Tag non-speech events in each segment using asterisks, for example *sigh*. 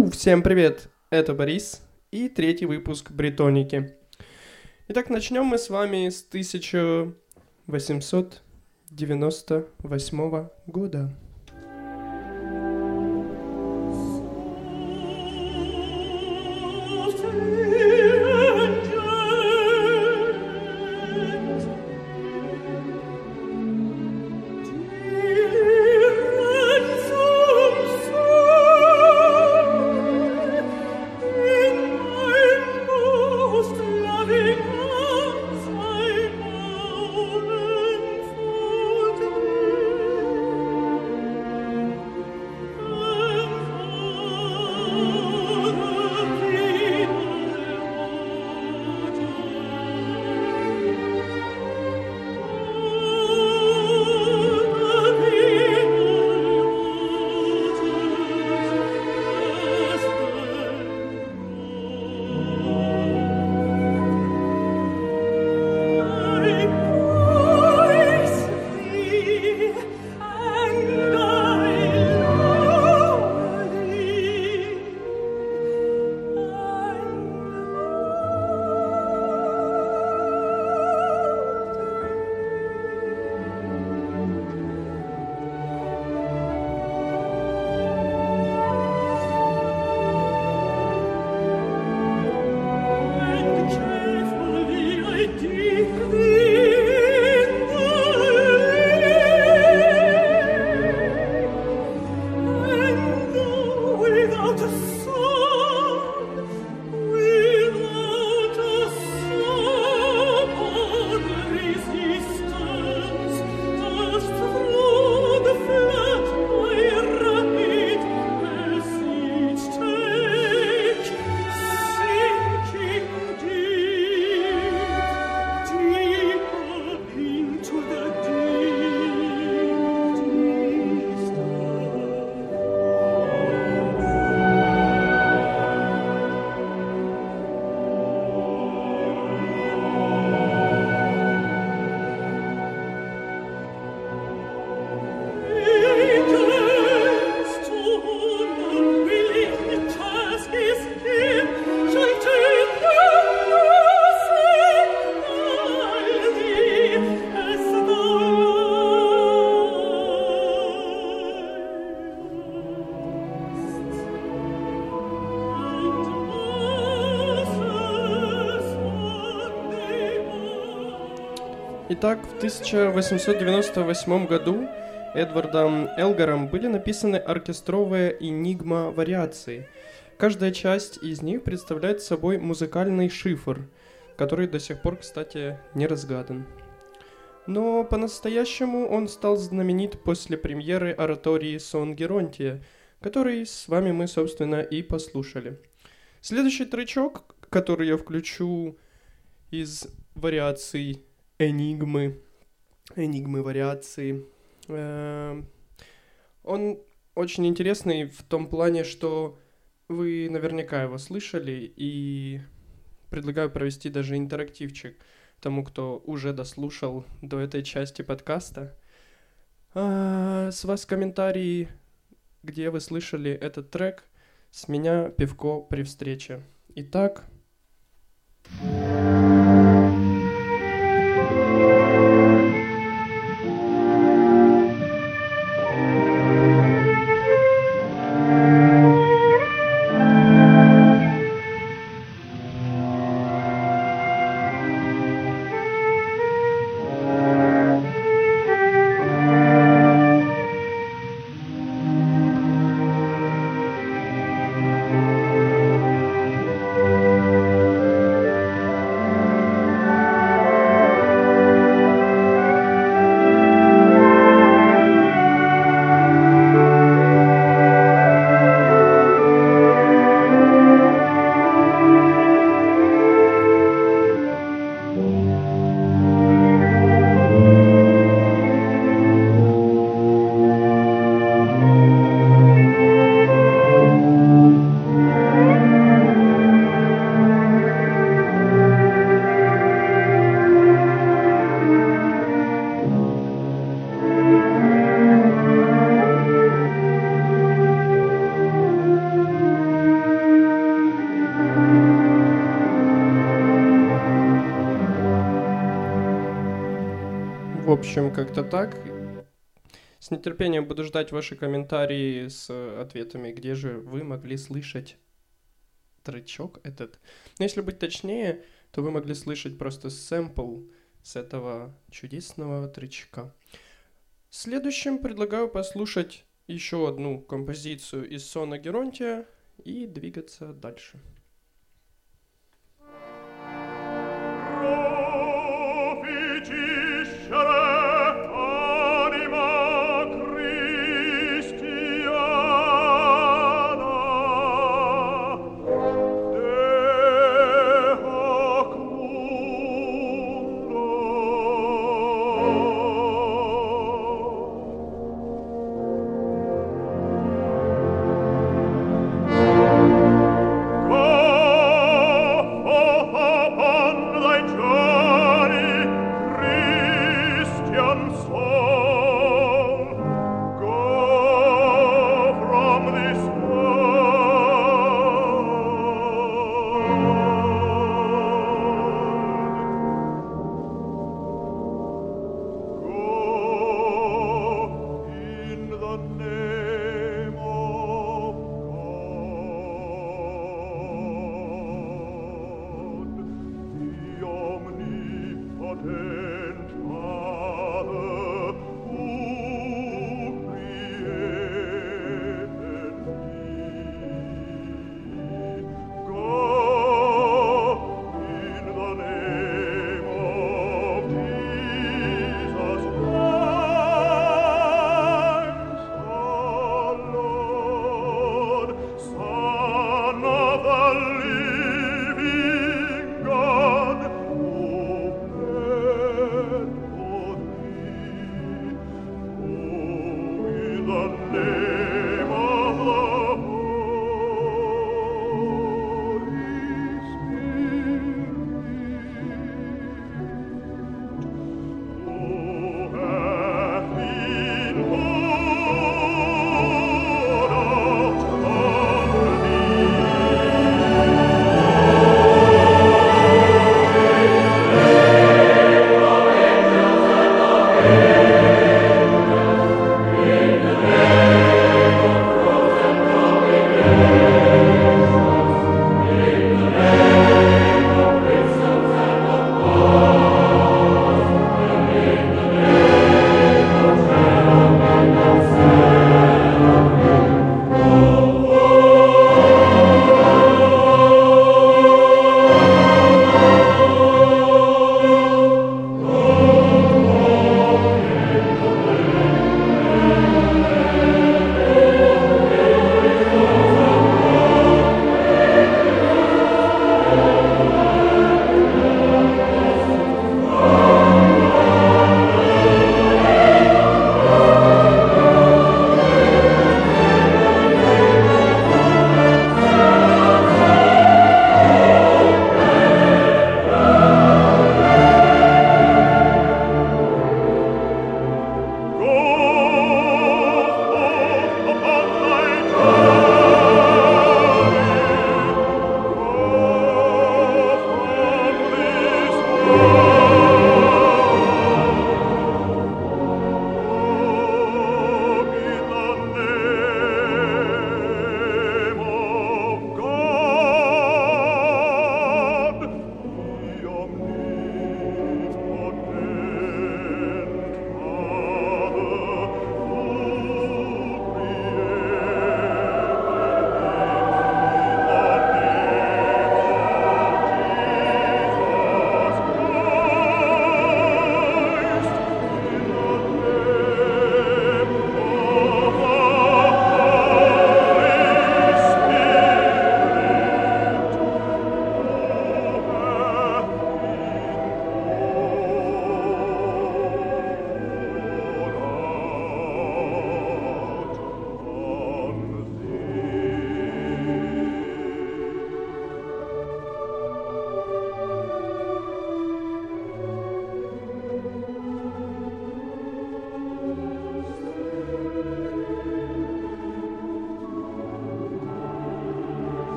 Йоу, всем привет! Это Борис и третий выпуск Бретоники. Итак, начнем мы с вами с 1898 года. Итак, в 1898 году Эдвардом Элгаром были написаны оркестровые «Энигма» вариации. Каждая часть из них представляет собой музыкальный шифр, который до сих пор, кстати, не разгадан. Но по-настоящему он стал знаменит после премьеры оратории «Сон Геронтия», который с вами мы, собственно, и послушали. Следующий тречок, который я включу из вариаций энигмы, энигмы вариации. Эм, он очень интересный в том плане, что вы наверняка его слышали, и предлагаю провести даже интерактивчик тому, кто уже дослушал до этой части подкаста. А, с вас комментарии, где вы слышали этот трек. С меня пивко при встрече. Итак... В так. С нетерпением буду ждать ваши комментарии с ответами, где же вы могли слышать тречок этот. Но если быть точнее, то вы могли слышать просто сэмпл с этого чудесного тречка. Следующим предлагаю послушать еще одну композицию из Сона Геронтия и двигаться дальше.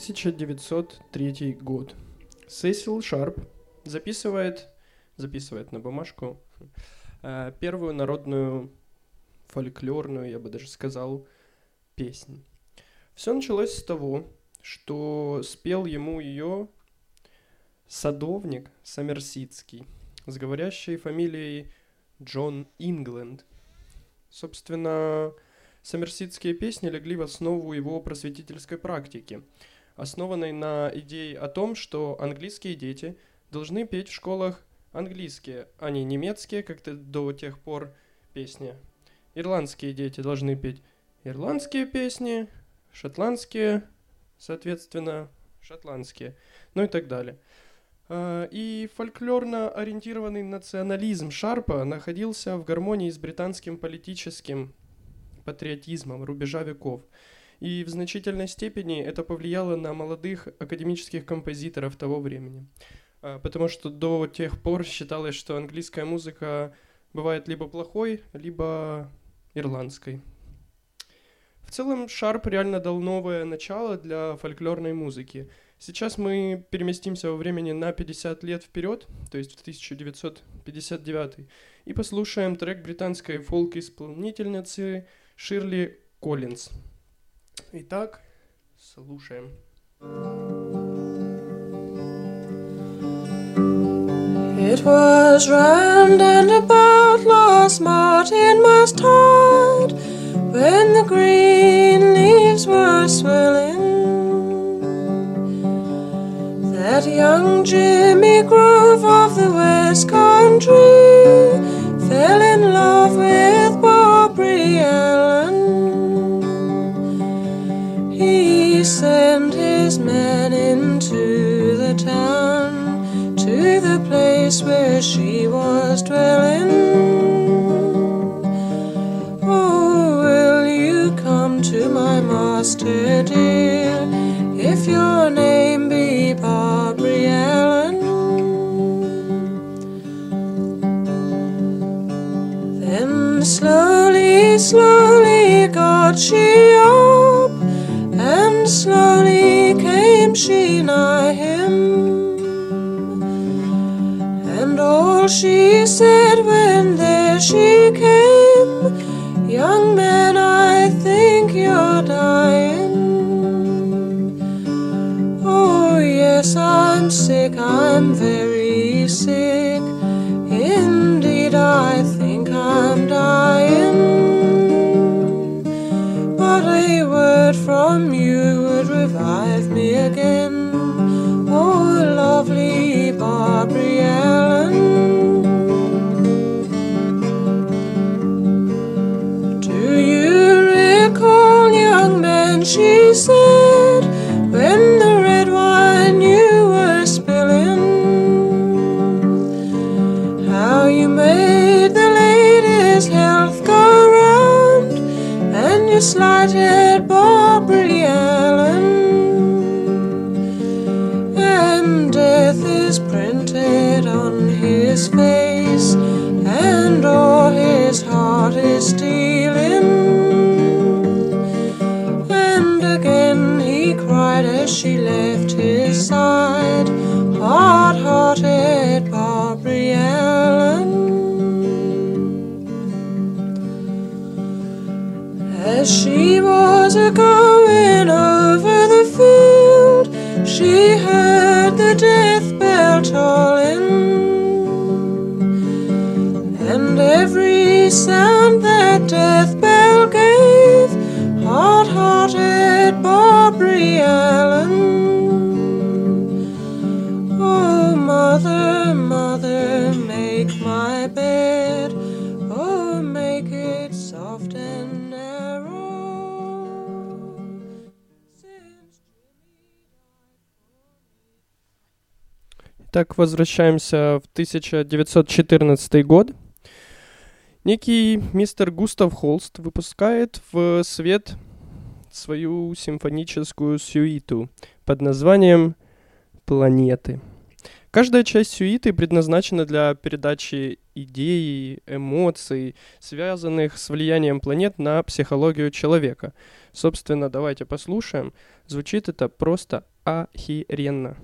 1903 год. Сесил Шарп записывает, записывает на бумажку э, первую народную фольклорную, я бы даже сказал, песнь. Все началось с того, что спел ему ее садовник Самерсидский с говорящей фамилией Джон Ингленд. Собственно, Сомерсидские песни легли в основу его просветительской практики, основанной на идее о том, что английские дети должны петь в школах английские, а не немецкие, как то до тех пор песни. Ирландские дети должны петь ирландские песни, шотландские, соответственно, шотландские, ну и так далее. А, и фольклорно ориентированный национализм Шарпа находился в гармонии с британским политическим патриотизмом рубежа веков. И в значительной степени это повлияло на молодых академических композиторов того времени. А, потому что до тех пор считалось, что английская музыка бывает либо плохой, либо ирландской. В целом, Шарп реально дал новое начало для фольклорной музыки. Сейчас мы переместимся во времени на 50 лет вперед, то есть в 1959, и послушаем трек британской фолк-исполнительницы Ширли Коллинз. Итак, слушаем. It was round and about last Martin mustard when the green leaves were swelling. That young Jimmy Grove of the West Country fell in love with Barbary Allen. Place where she was dwelling. Oh, will you come to my master dear if your name be Barbary Allen? Then slowly, slowly got she up, and slowly came she nigh him. She said when there she came, Young man, I think you're dying. Oh, yes, I'm sick, I'm very Так, возвращаемся в 1914 год. Некий мистер Густав Холст выпускает в свет свою симфоническую сюиту под названием «Планеты». Каждая часть сюиты предназначена для передачи идей, эмоций, связанных с влиянием планет на психологию человека. Собственно, давайте послушаем. Звучит это просто охеренно.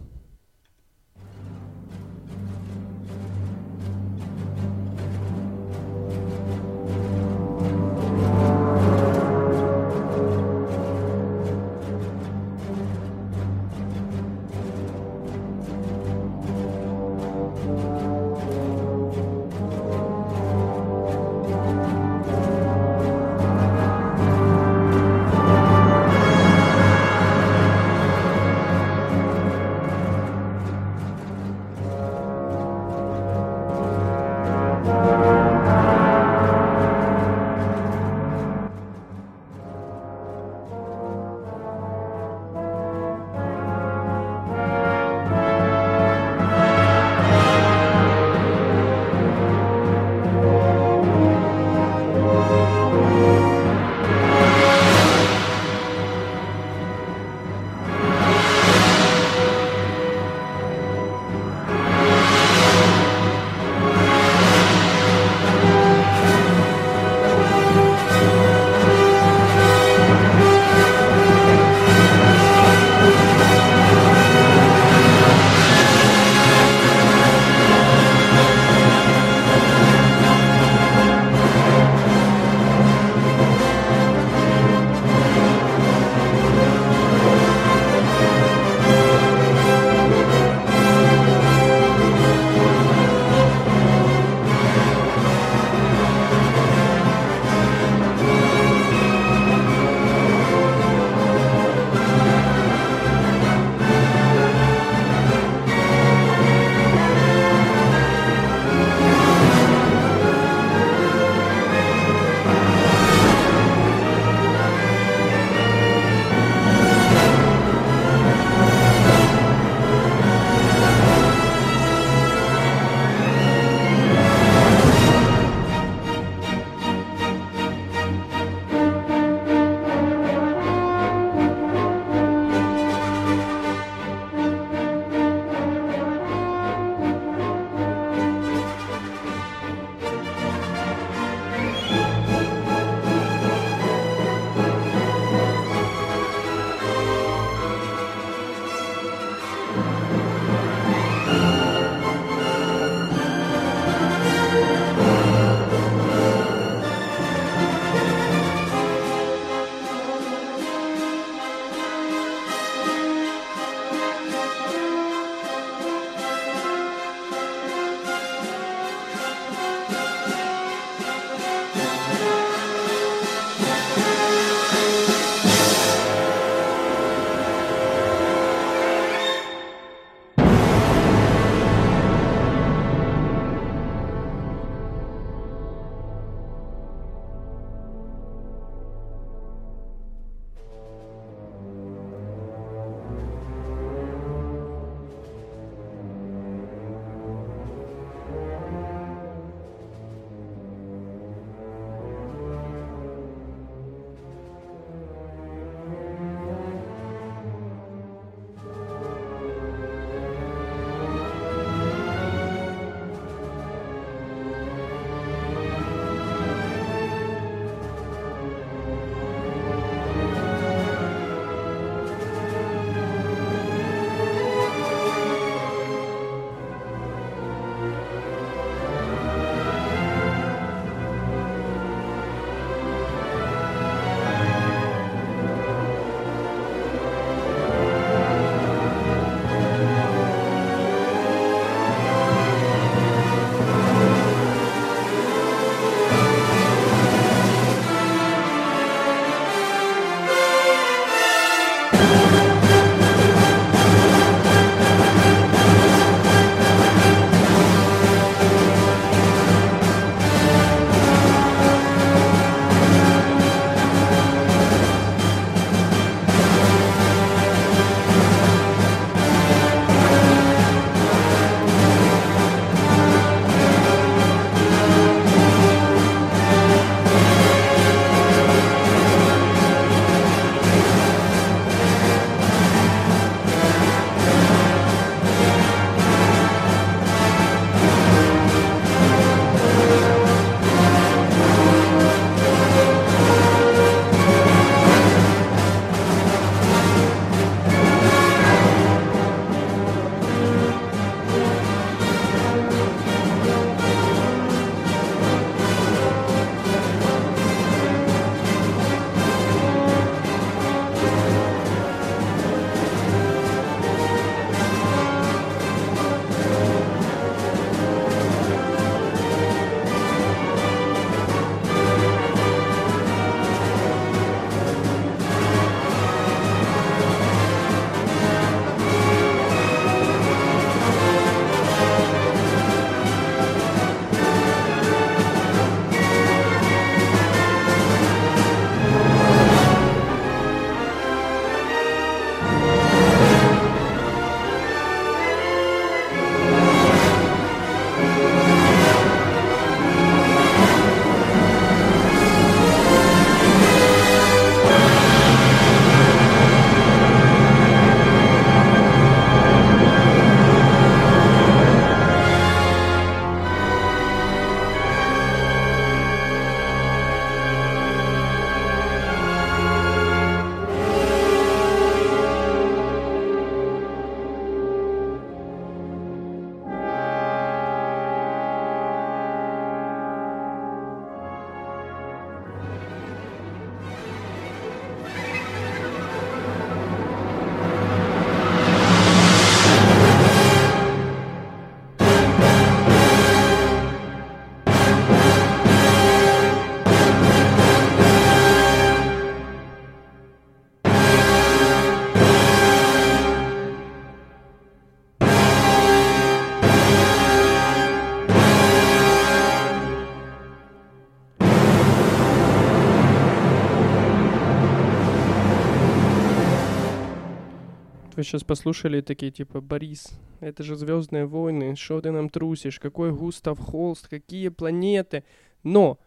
Вы сейчас послушали такие, типа, Борис, это же Звездные войны, что ты нам трусишь, какой Густав Холст, какие планеты. Но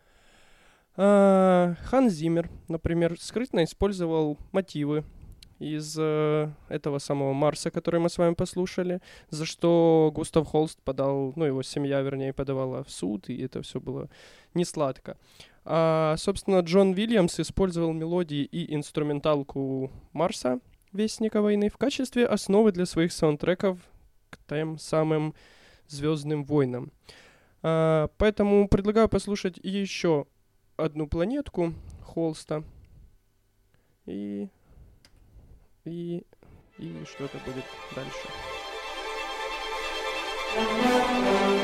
э, Хан Зиммер, например, скрытно использовал мотивы из э, этого самого Марса, который мы с вами послушали, за что Густав Холст подал, ну, его семья, вернее, подавала в суд, и это все было не сладко. А, собственно, Джон Вильямс использовал мелодии и инструменталку Марса, Вестника войны, в качестве основы для своих саундтреков к тем самым Звездным войнам. А, поэтому предлагаю послушать еще одну планетку Холста. И и, и что-то будет дальше. общем, вы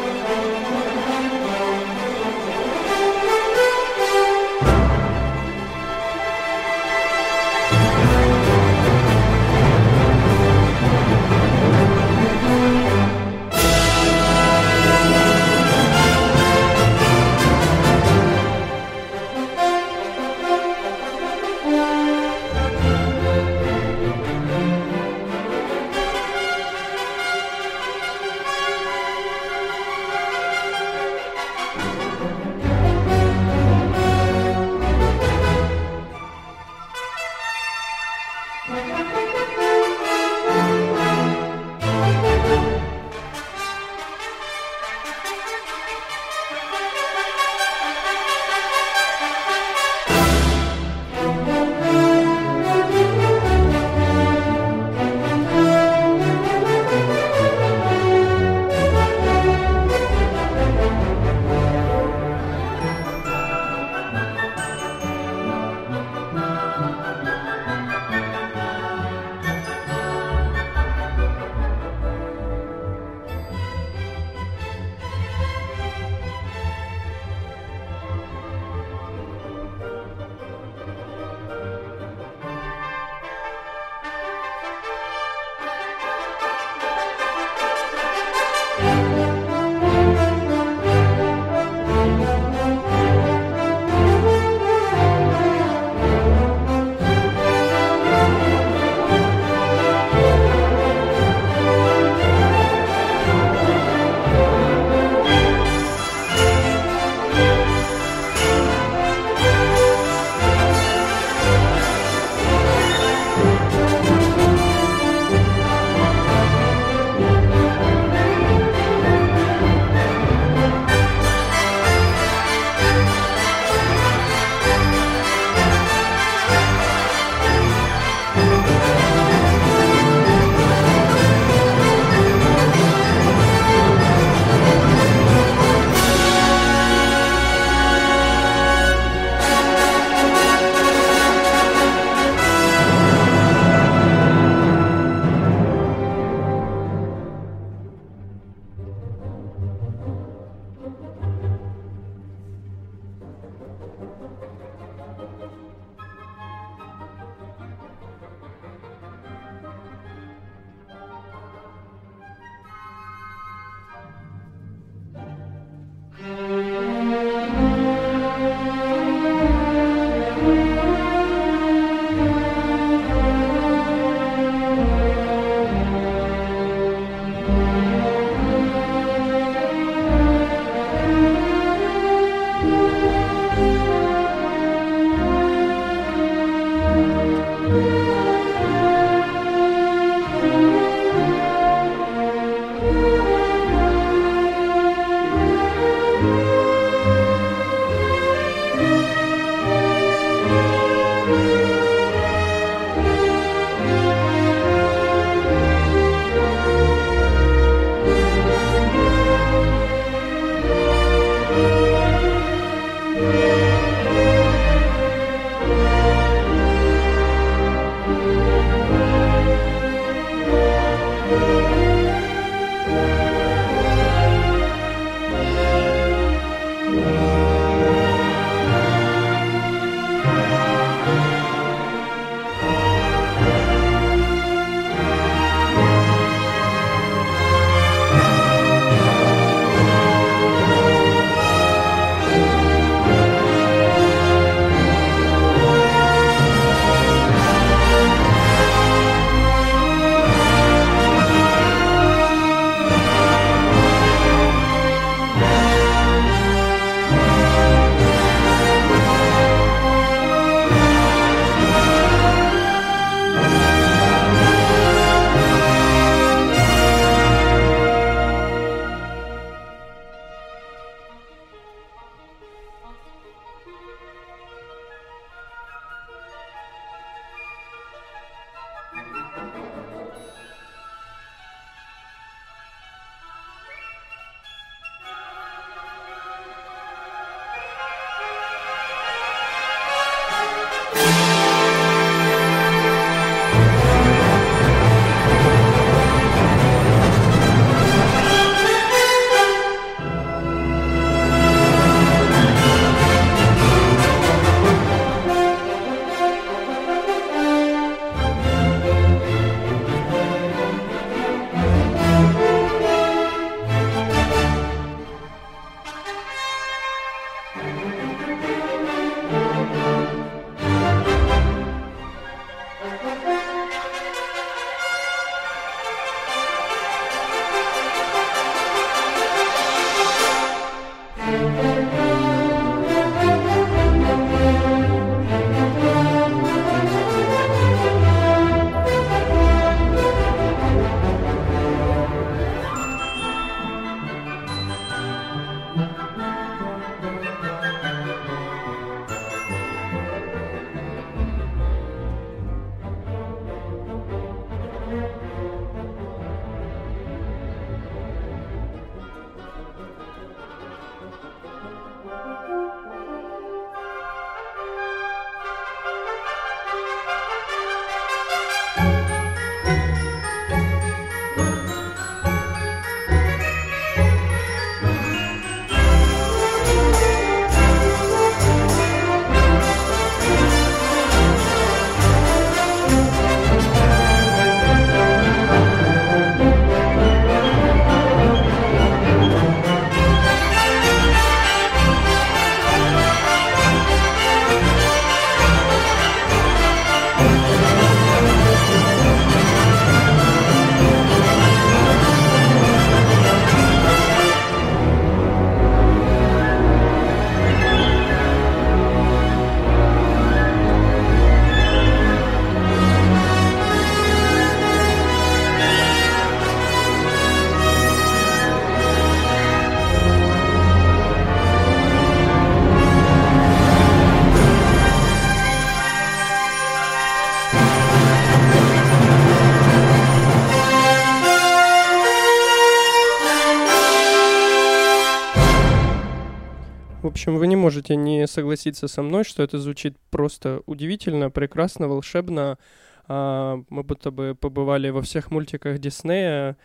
можете не согласиться со мной, что это звучит просто удивительно, прекрасно, волшебно. А, мы будто бы побывали во всех мультиках Диснея.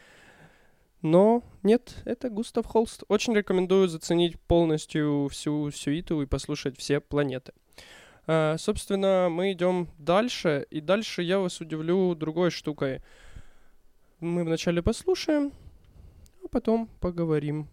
Но нет, это Густав Холст. Очень рекомендую заценить полностью всю сюиту и послушать все планеты. А, собственно, мы идем дальше, и дальше я вас удивлю другой штукой. Мы вначале послушаем, а потом поговорим.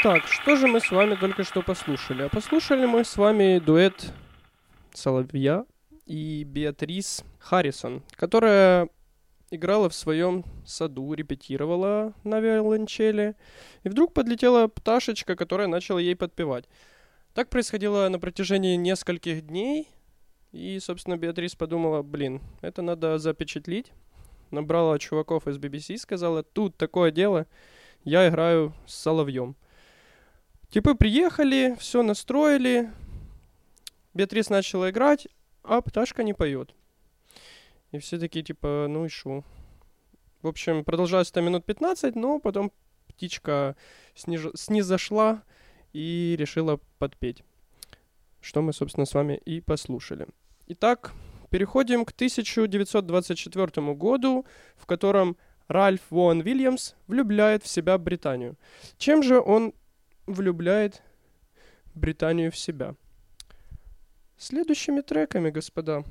Итак, что же мы с вами только что послушали? А послушали мы с вами дуэт Соловья и Беатрис Харрисон, которая играла в своем саду, репетировала на виолончели, и вдруг подлетела пташечка, которая начала ей подпевать. Так происходило на протяжении нескольких дней, и, собственно, Беатрис подумала, блин, это надо запечатлить. Набрала чуваков из BBC, сказала, тут такое дело, я играю с соловьем. Типы приехали, все настроили, Беатрис начала играть, а пташка не поет. И все такие, типа, ну и шо? В общем, продолжалось это минут 15, но потом птичка сниж... снизошла и решила подпеть. Что мы, собственно, с вами и послушали. Итак, переходим к 1924 году, в котором Ральф Вон Вильямс влюбляет в себя Британию. Чем же он влюбляет Британию в себя. Следующими треками, господа.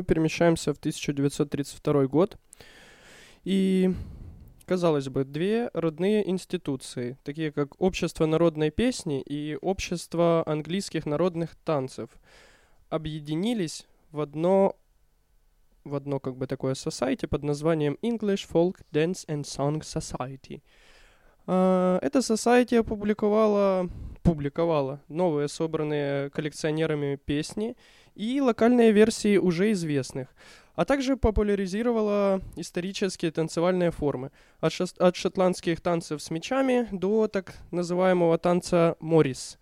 Мы перемещаемся в 1932 год. И, казалось бы, две родные институции, такие как Общество народной песни и Общество английских народных танцев, объединились в одно в одно как бы такое society под названием English Folk Dance and Song Society. Uh, это society опубликовала, публиковала новые собранные коллекционерами песни и локальные версии уже известных, а также популяризировала исторические танцевальные формы, от, шо- от шотландских танцев с мечами до так называемого танца Моррис.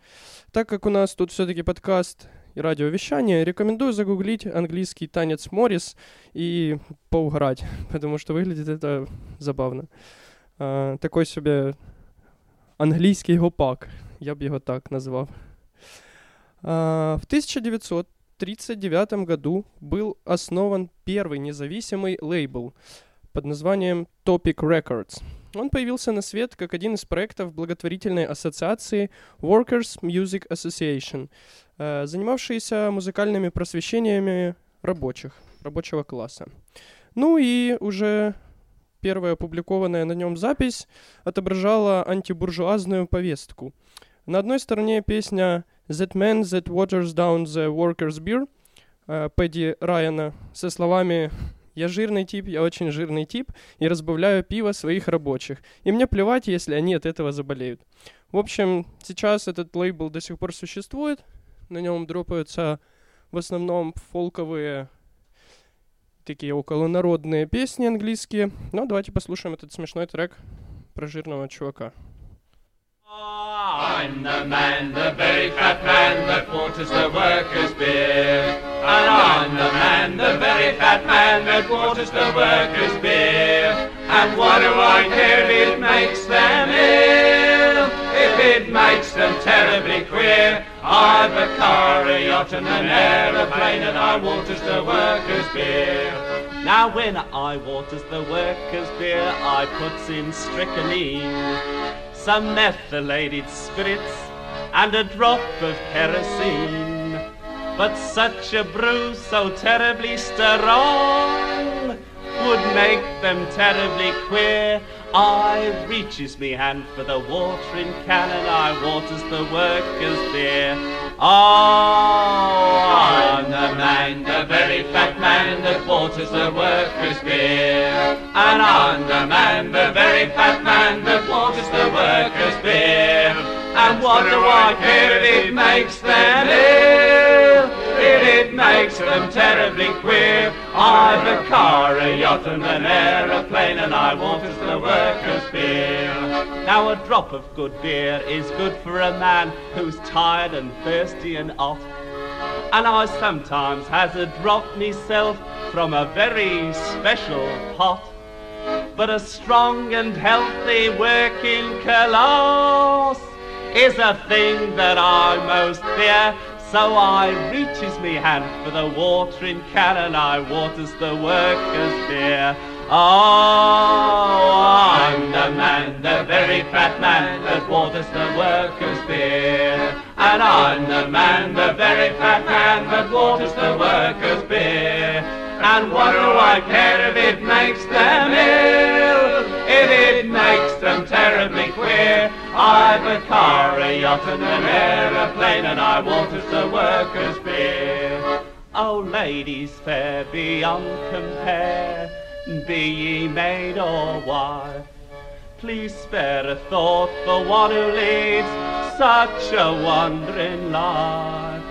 Так как у нас тут все-таки подкаст и радиовещание, рекомендую загуглить английский танец Моррис и поуграть, *laughs* потому что выглядит это забавно. А, такой себе английский гопак, я бы его так назвал. А, в 1900 1939 году был основан первый независимый лейбл под названием Topic Records. Он появился на свет как один из проектов благотворительной ассоциации Workers Music Association, э, занимавшейся музыкальными просвещениями рабочих, рабочего класса. Ну и уже первая опубликованная на нем запись отображала антибуржуазную повестку. На одной стороне песня That man that waters down the workers' beer э, Пэдди Райана со словами «Я жирный тип, я очень жирный тип и разбавляю пиво своих рабочих. И мне плевать, если они от этого заболеют». В общем, сейчас этот лейбл до сих пор существует. На нем дропаются в основном фолковые такие околонародные песни английские. Ну, давайте послушаем этот смешной трек про жирного чувака. I'm the man, the very fat man that waters the workers' beer. And I'm the man, the very fat man that waters the workers' beer. And what do I care if it makes them ill? If it makes them terribly queer. I've a car, a yacht and an aeroplane and I waters the workers' beer. Now when I waters the workers' beer, I puts in strychnine some methylated spirits and a drop of kerosene. But such a brew so terribly strong would make them terribly queer. I reaches me hand for the watering can and I waters the workers' beer. Oh, ah, I'm the man, the very fat man that waters the workers' beer. And I'm the man, the very fat man that waters the workers' beer. And what do I care if it makes them ill? It makes them terribly queer. I've a car, a yacht and an aeroplane and I waters the workers' beer. Now a drop of good beer is good for a man who's tired and thirsty and hot. And I sometimes has a drop myself from a very special pot. But a strong and healthy working colosse is a thing that I most fear. So I reaches me hand for the watering can and I waters the workers' beer. Oh, I'm the man, the very fat man that waters the workers' beer. And I'm the man, the very fat man that waters the workers' beer. And what do I care if it makes them ill? It makes them terribly queer. I've a car, a yacht and an aeroplane and I waters the workers' beer. Oh, ladies fair beyond compare, be ye maid or wife. Please spare a thought for one who leads such a wandering life.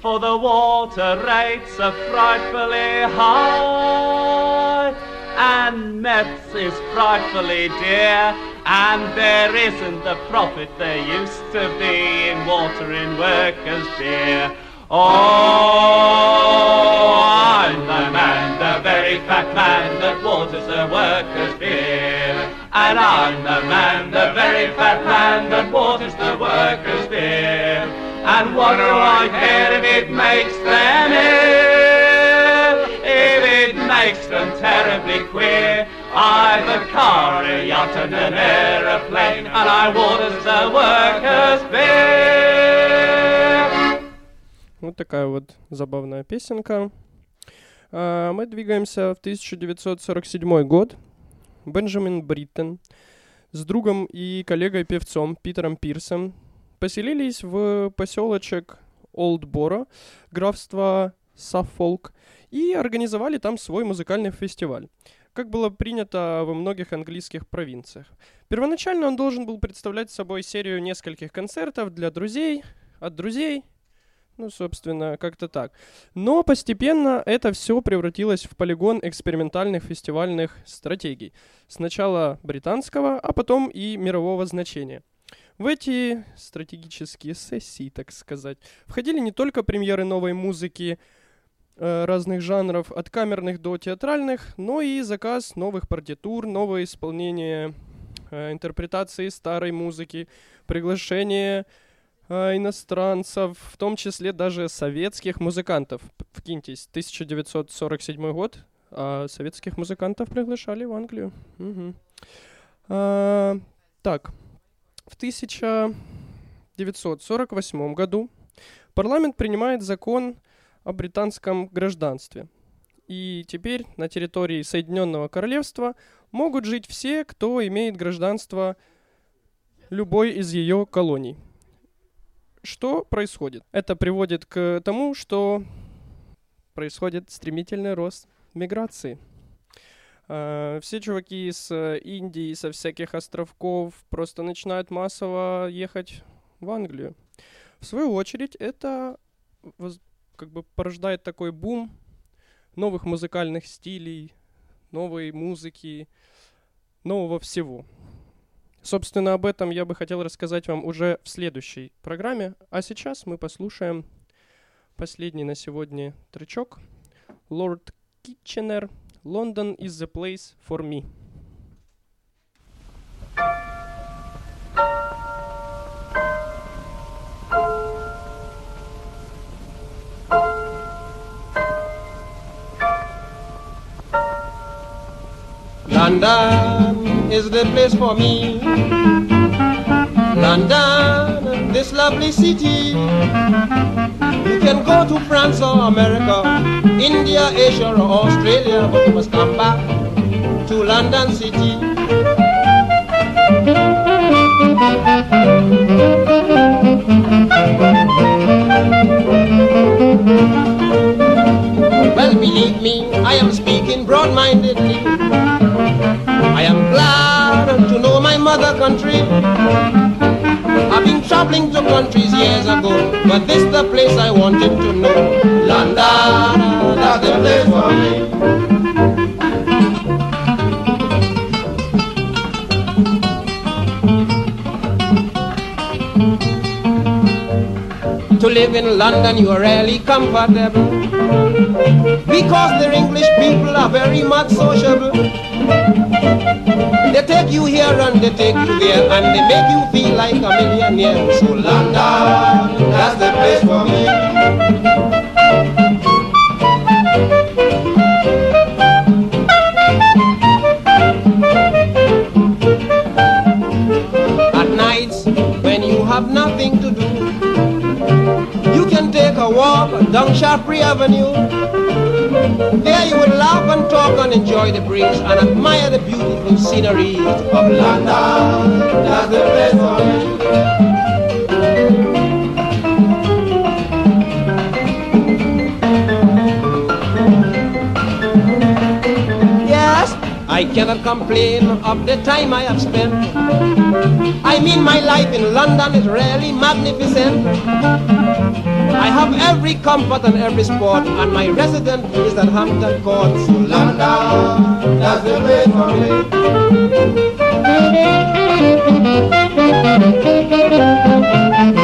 For the water rates are frightfully high, and meths is frightfully dear, and there isn't the profit there used to be in watering workers' beer. Oh, I'm the man, the very fat man that waters the workers' beer. And I'm the man, the very fat man that waters the workers' beer. And what do I care if it makes them ill? Makes them terribly queer. I've a car, a yacht and an aeroplane, and I waters the workers' beer. Вот такая вот забавная песенка. А, мы двигаемся в 1947 год. Бенджамин Бриттон с другом и коллегой-певцом Питером Пирсом поселились в поселочек Олдборо, графство Саффолк, и организовали там свой музыкальный фестиваль, как было принято во многих английских провинциях. Первоначально он должен был представлять собой серию нескольких концертов для друзей, от друзей, ну, собственно, как-то так. Но постепенно это все превратилось в полигон экспериментальных фестивальных стратегий. Сначала британского, а потом и мирового значения. В эти стратегические сессии, так сказать, входили не только премьеры новой музыки разных жанров, от камерных до театральных, но и заказ новых партитур, новое исполнение э, интерпретации старой музыки, приглашение э, иностранцев, в том числе даже советских музыкантов. Вкиньтесь, 1947 год, а советских музыкантов приглашали в Англию. Угу. А, так, в 1948 году парламент принимает закон о британском гражданстве. И теперь на территории Соединенного Королевства могут жить все, кто имеет гражданство любой из ее колоний. Что происходит? Это приводит к тому, что происходит стремительный рост миграции. Uh, все чуваки из uh, Индии, со всяких островков просто начинают массово ехать в Англию. В свою очередь, это как бы порождает такой бум новых музыкальных стилей, новой музыки, нового всего. Собственно, об этом я бы хотел рассказать вам уже в следующей программе. А сейчас мы послушаем последний на сегодня тречок. Lord Kitchener, London is the place for me. London is the place for me. London, this lovely city. You can go to France or America, India, Asia or Australia, but you must come back to London City. Well, believe me, I am speaking broad-mindedly. Country. I've been traveling to countries years ago, but this the place I wanted to know. London, that's the place for me. To live in London, you are really comfortable. Because the English people are very much sociable. They take you here and they take you there and they make you feel like a millionaire. So London, that's the place for me. At nights, when you have nothing to do, you can take a walk down Shaftesbury Avenue. There you will laugh and talk and enjoy the breeze and admire the beautiful scenery of London. That's the I cannot complain of the time I have spent. I mean, my life in London is really magnificent. I have every comfort and every sport, and my residence is at Hampton Court. So London, that's the place for me.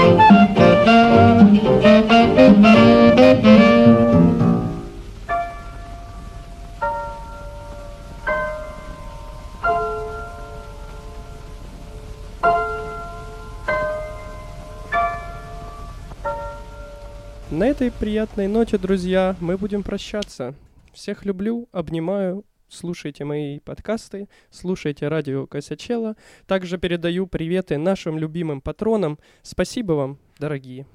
Этой приятной ноте, друзья, мы будем прощаться. Всех люблю, обнимаю. Слушайте мои подкасты, слушайте радио Косячела. Также передаю приветы нашим любимым патронам. Спасибо вам, дорогие.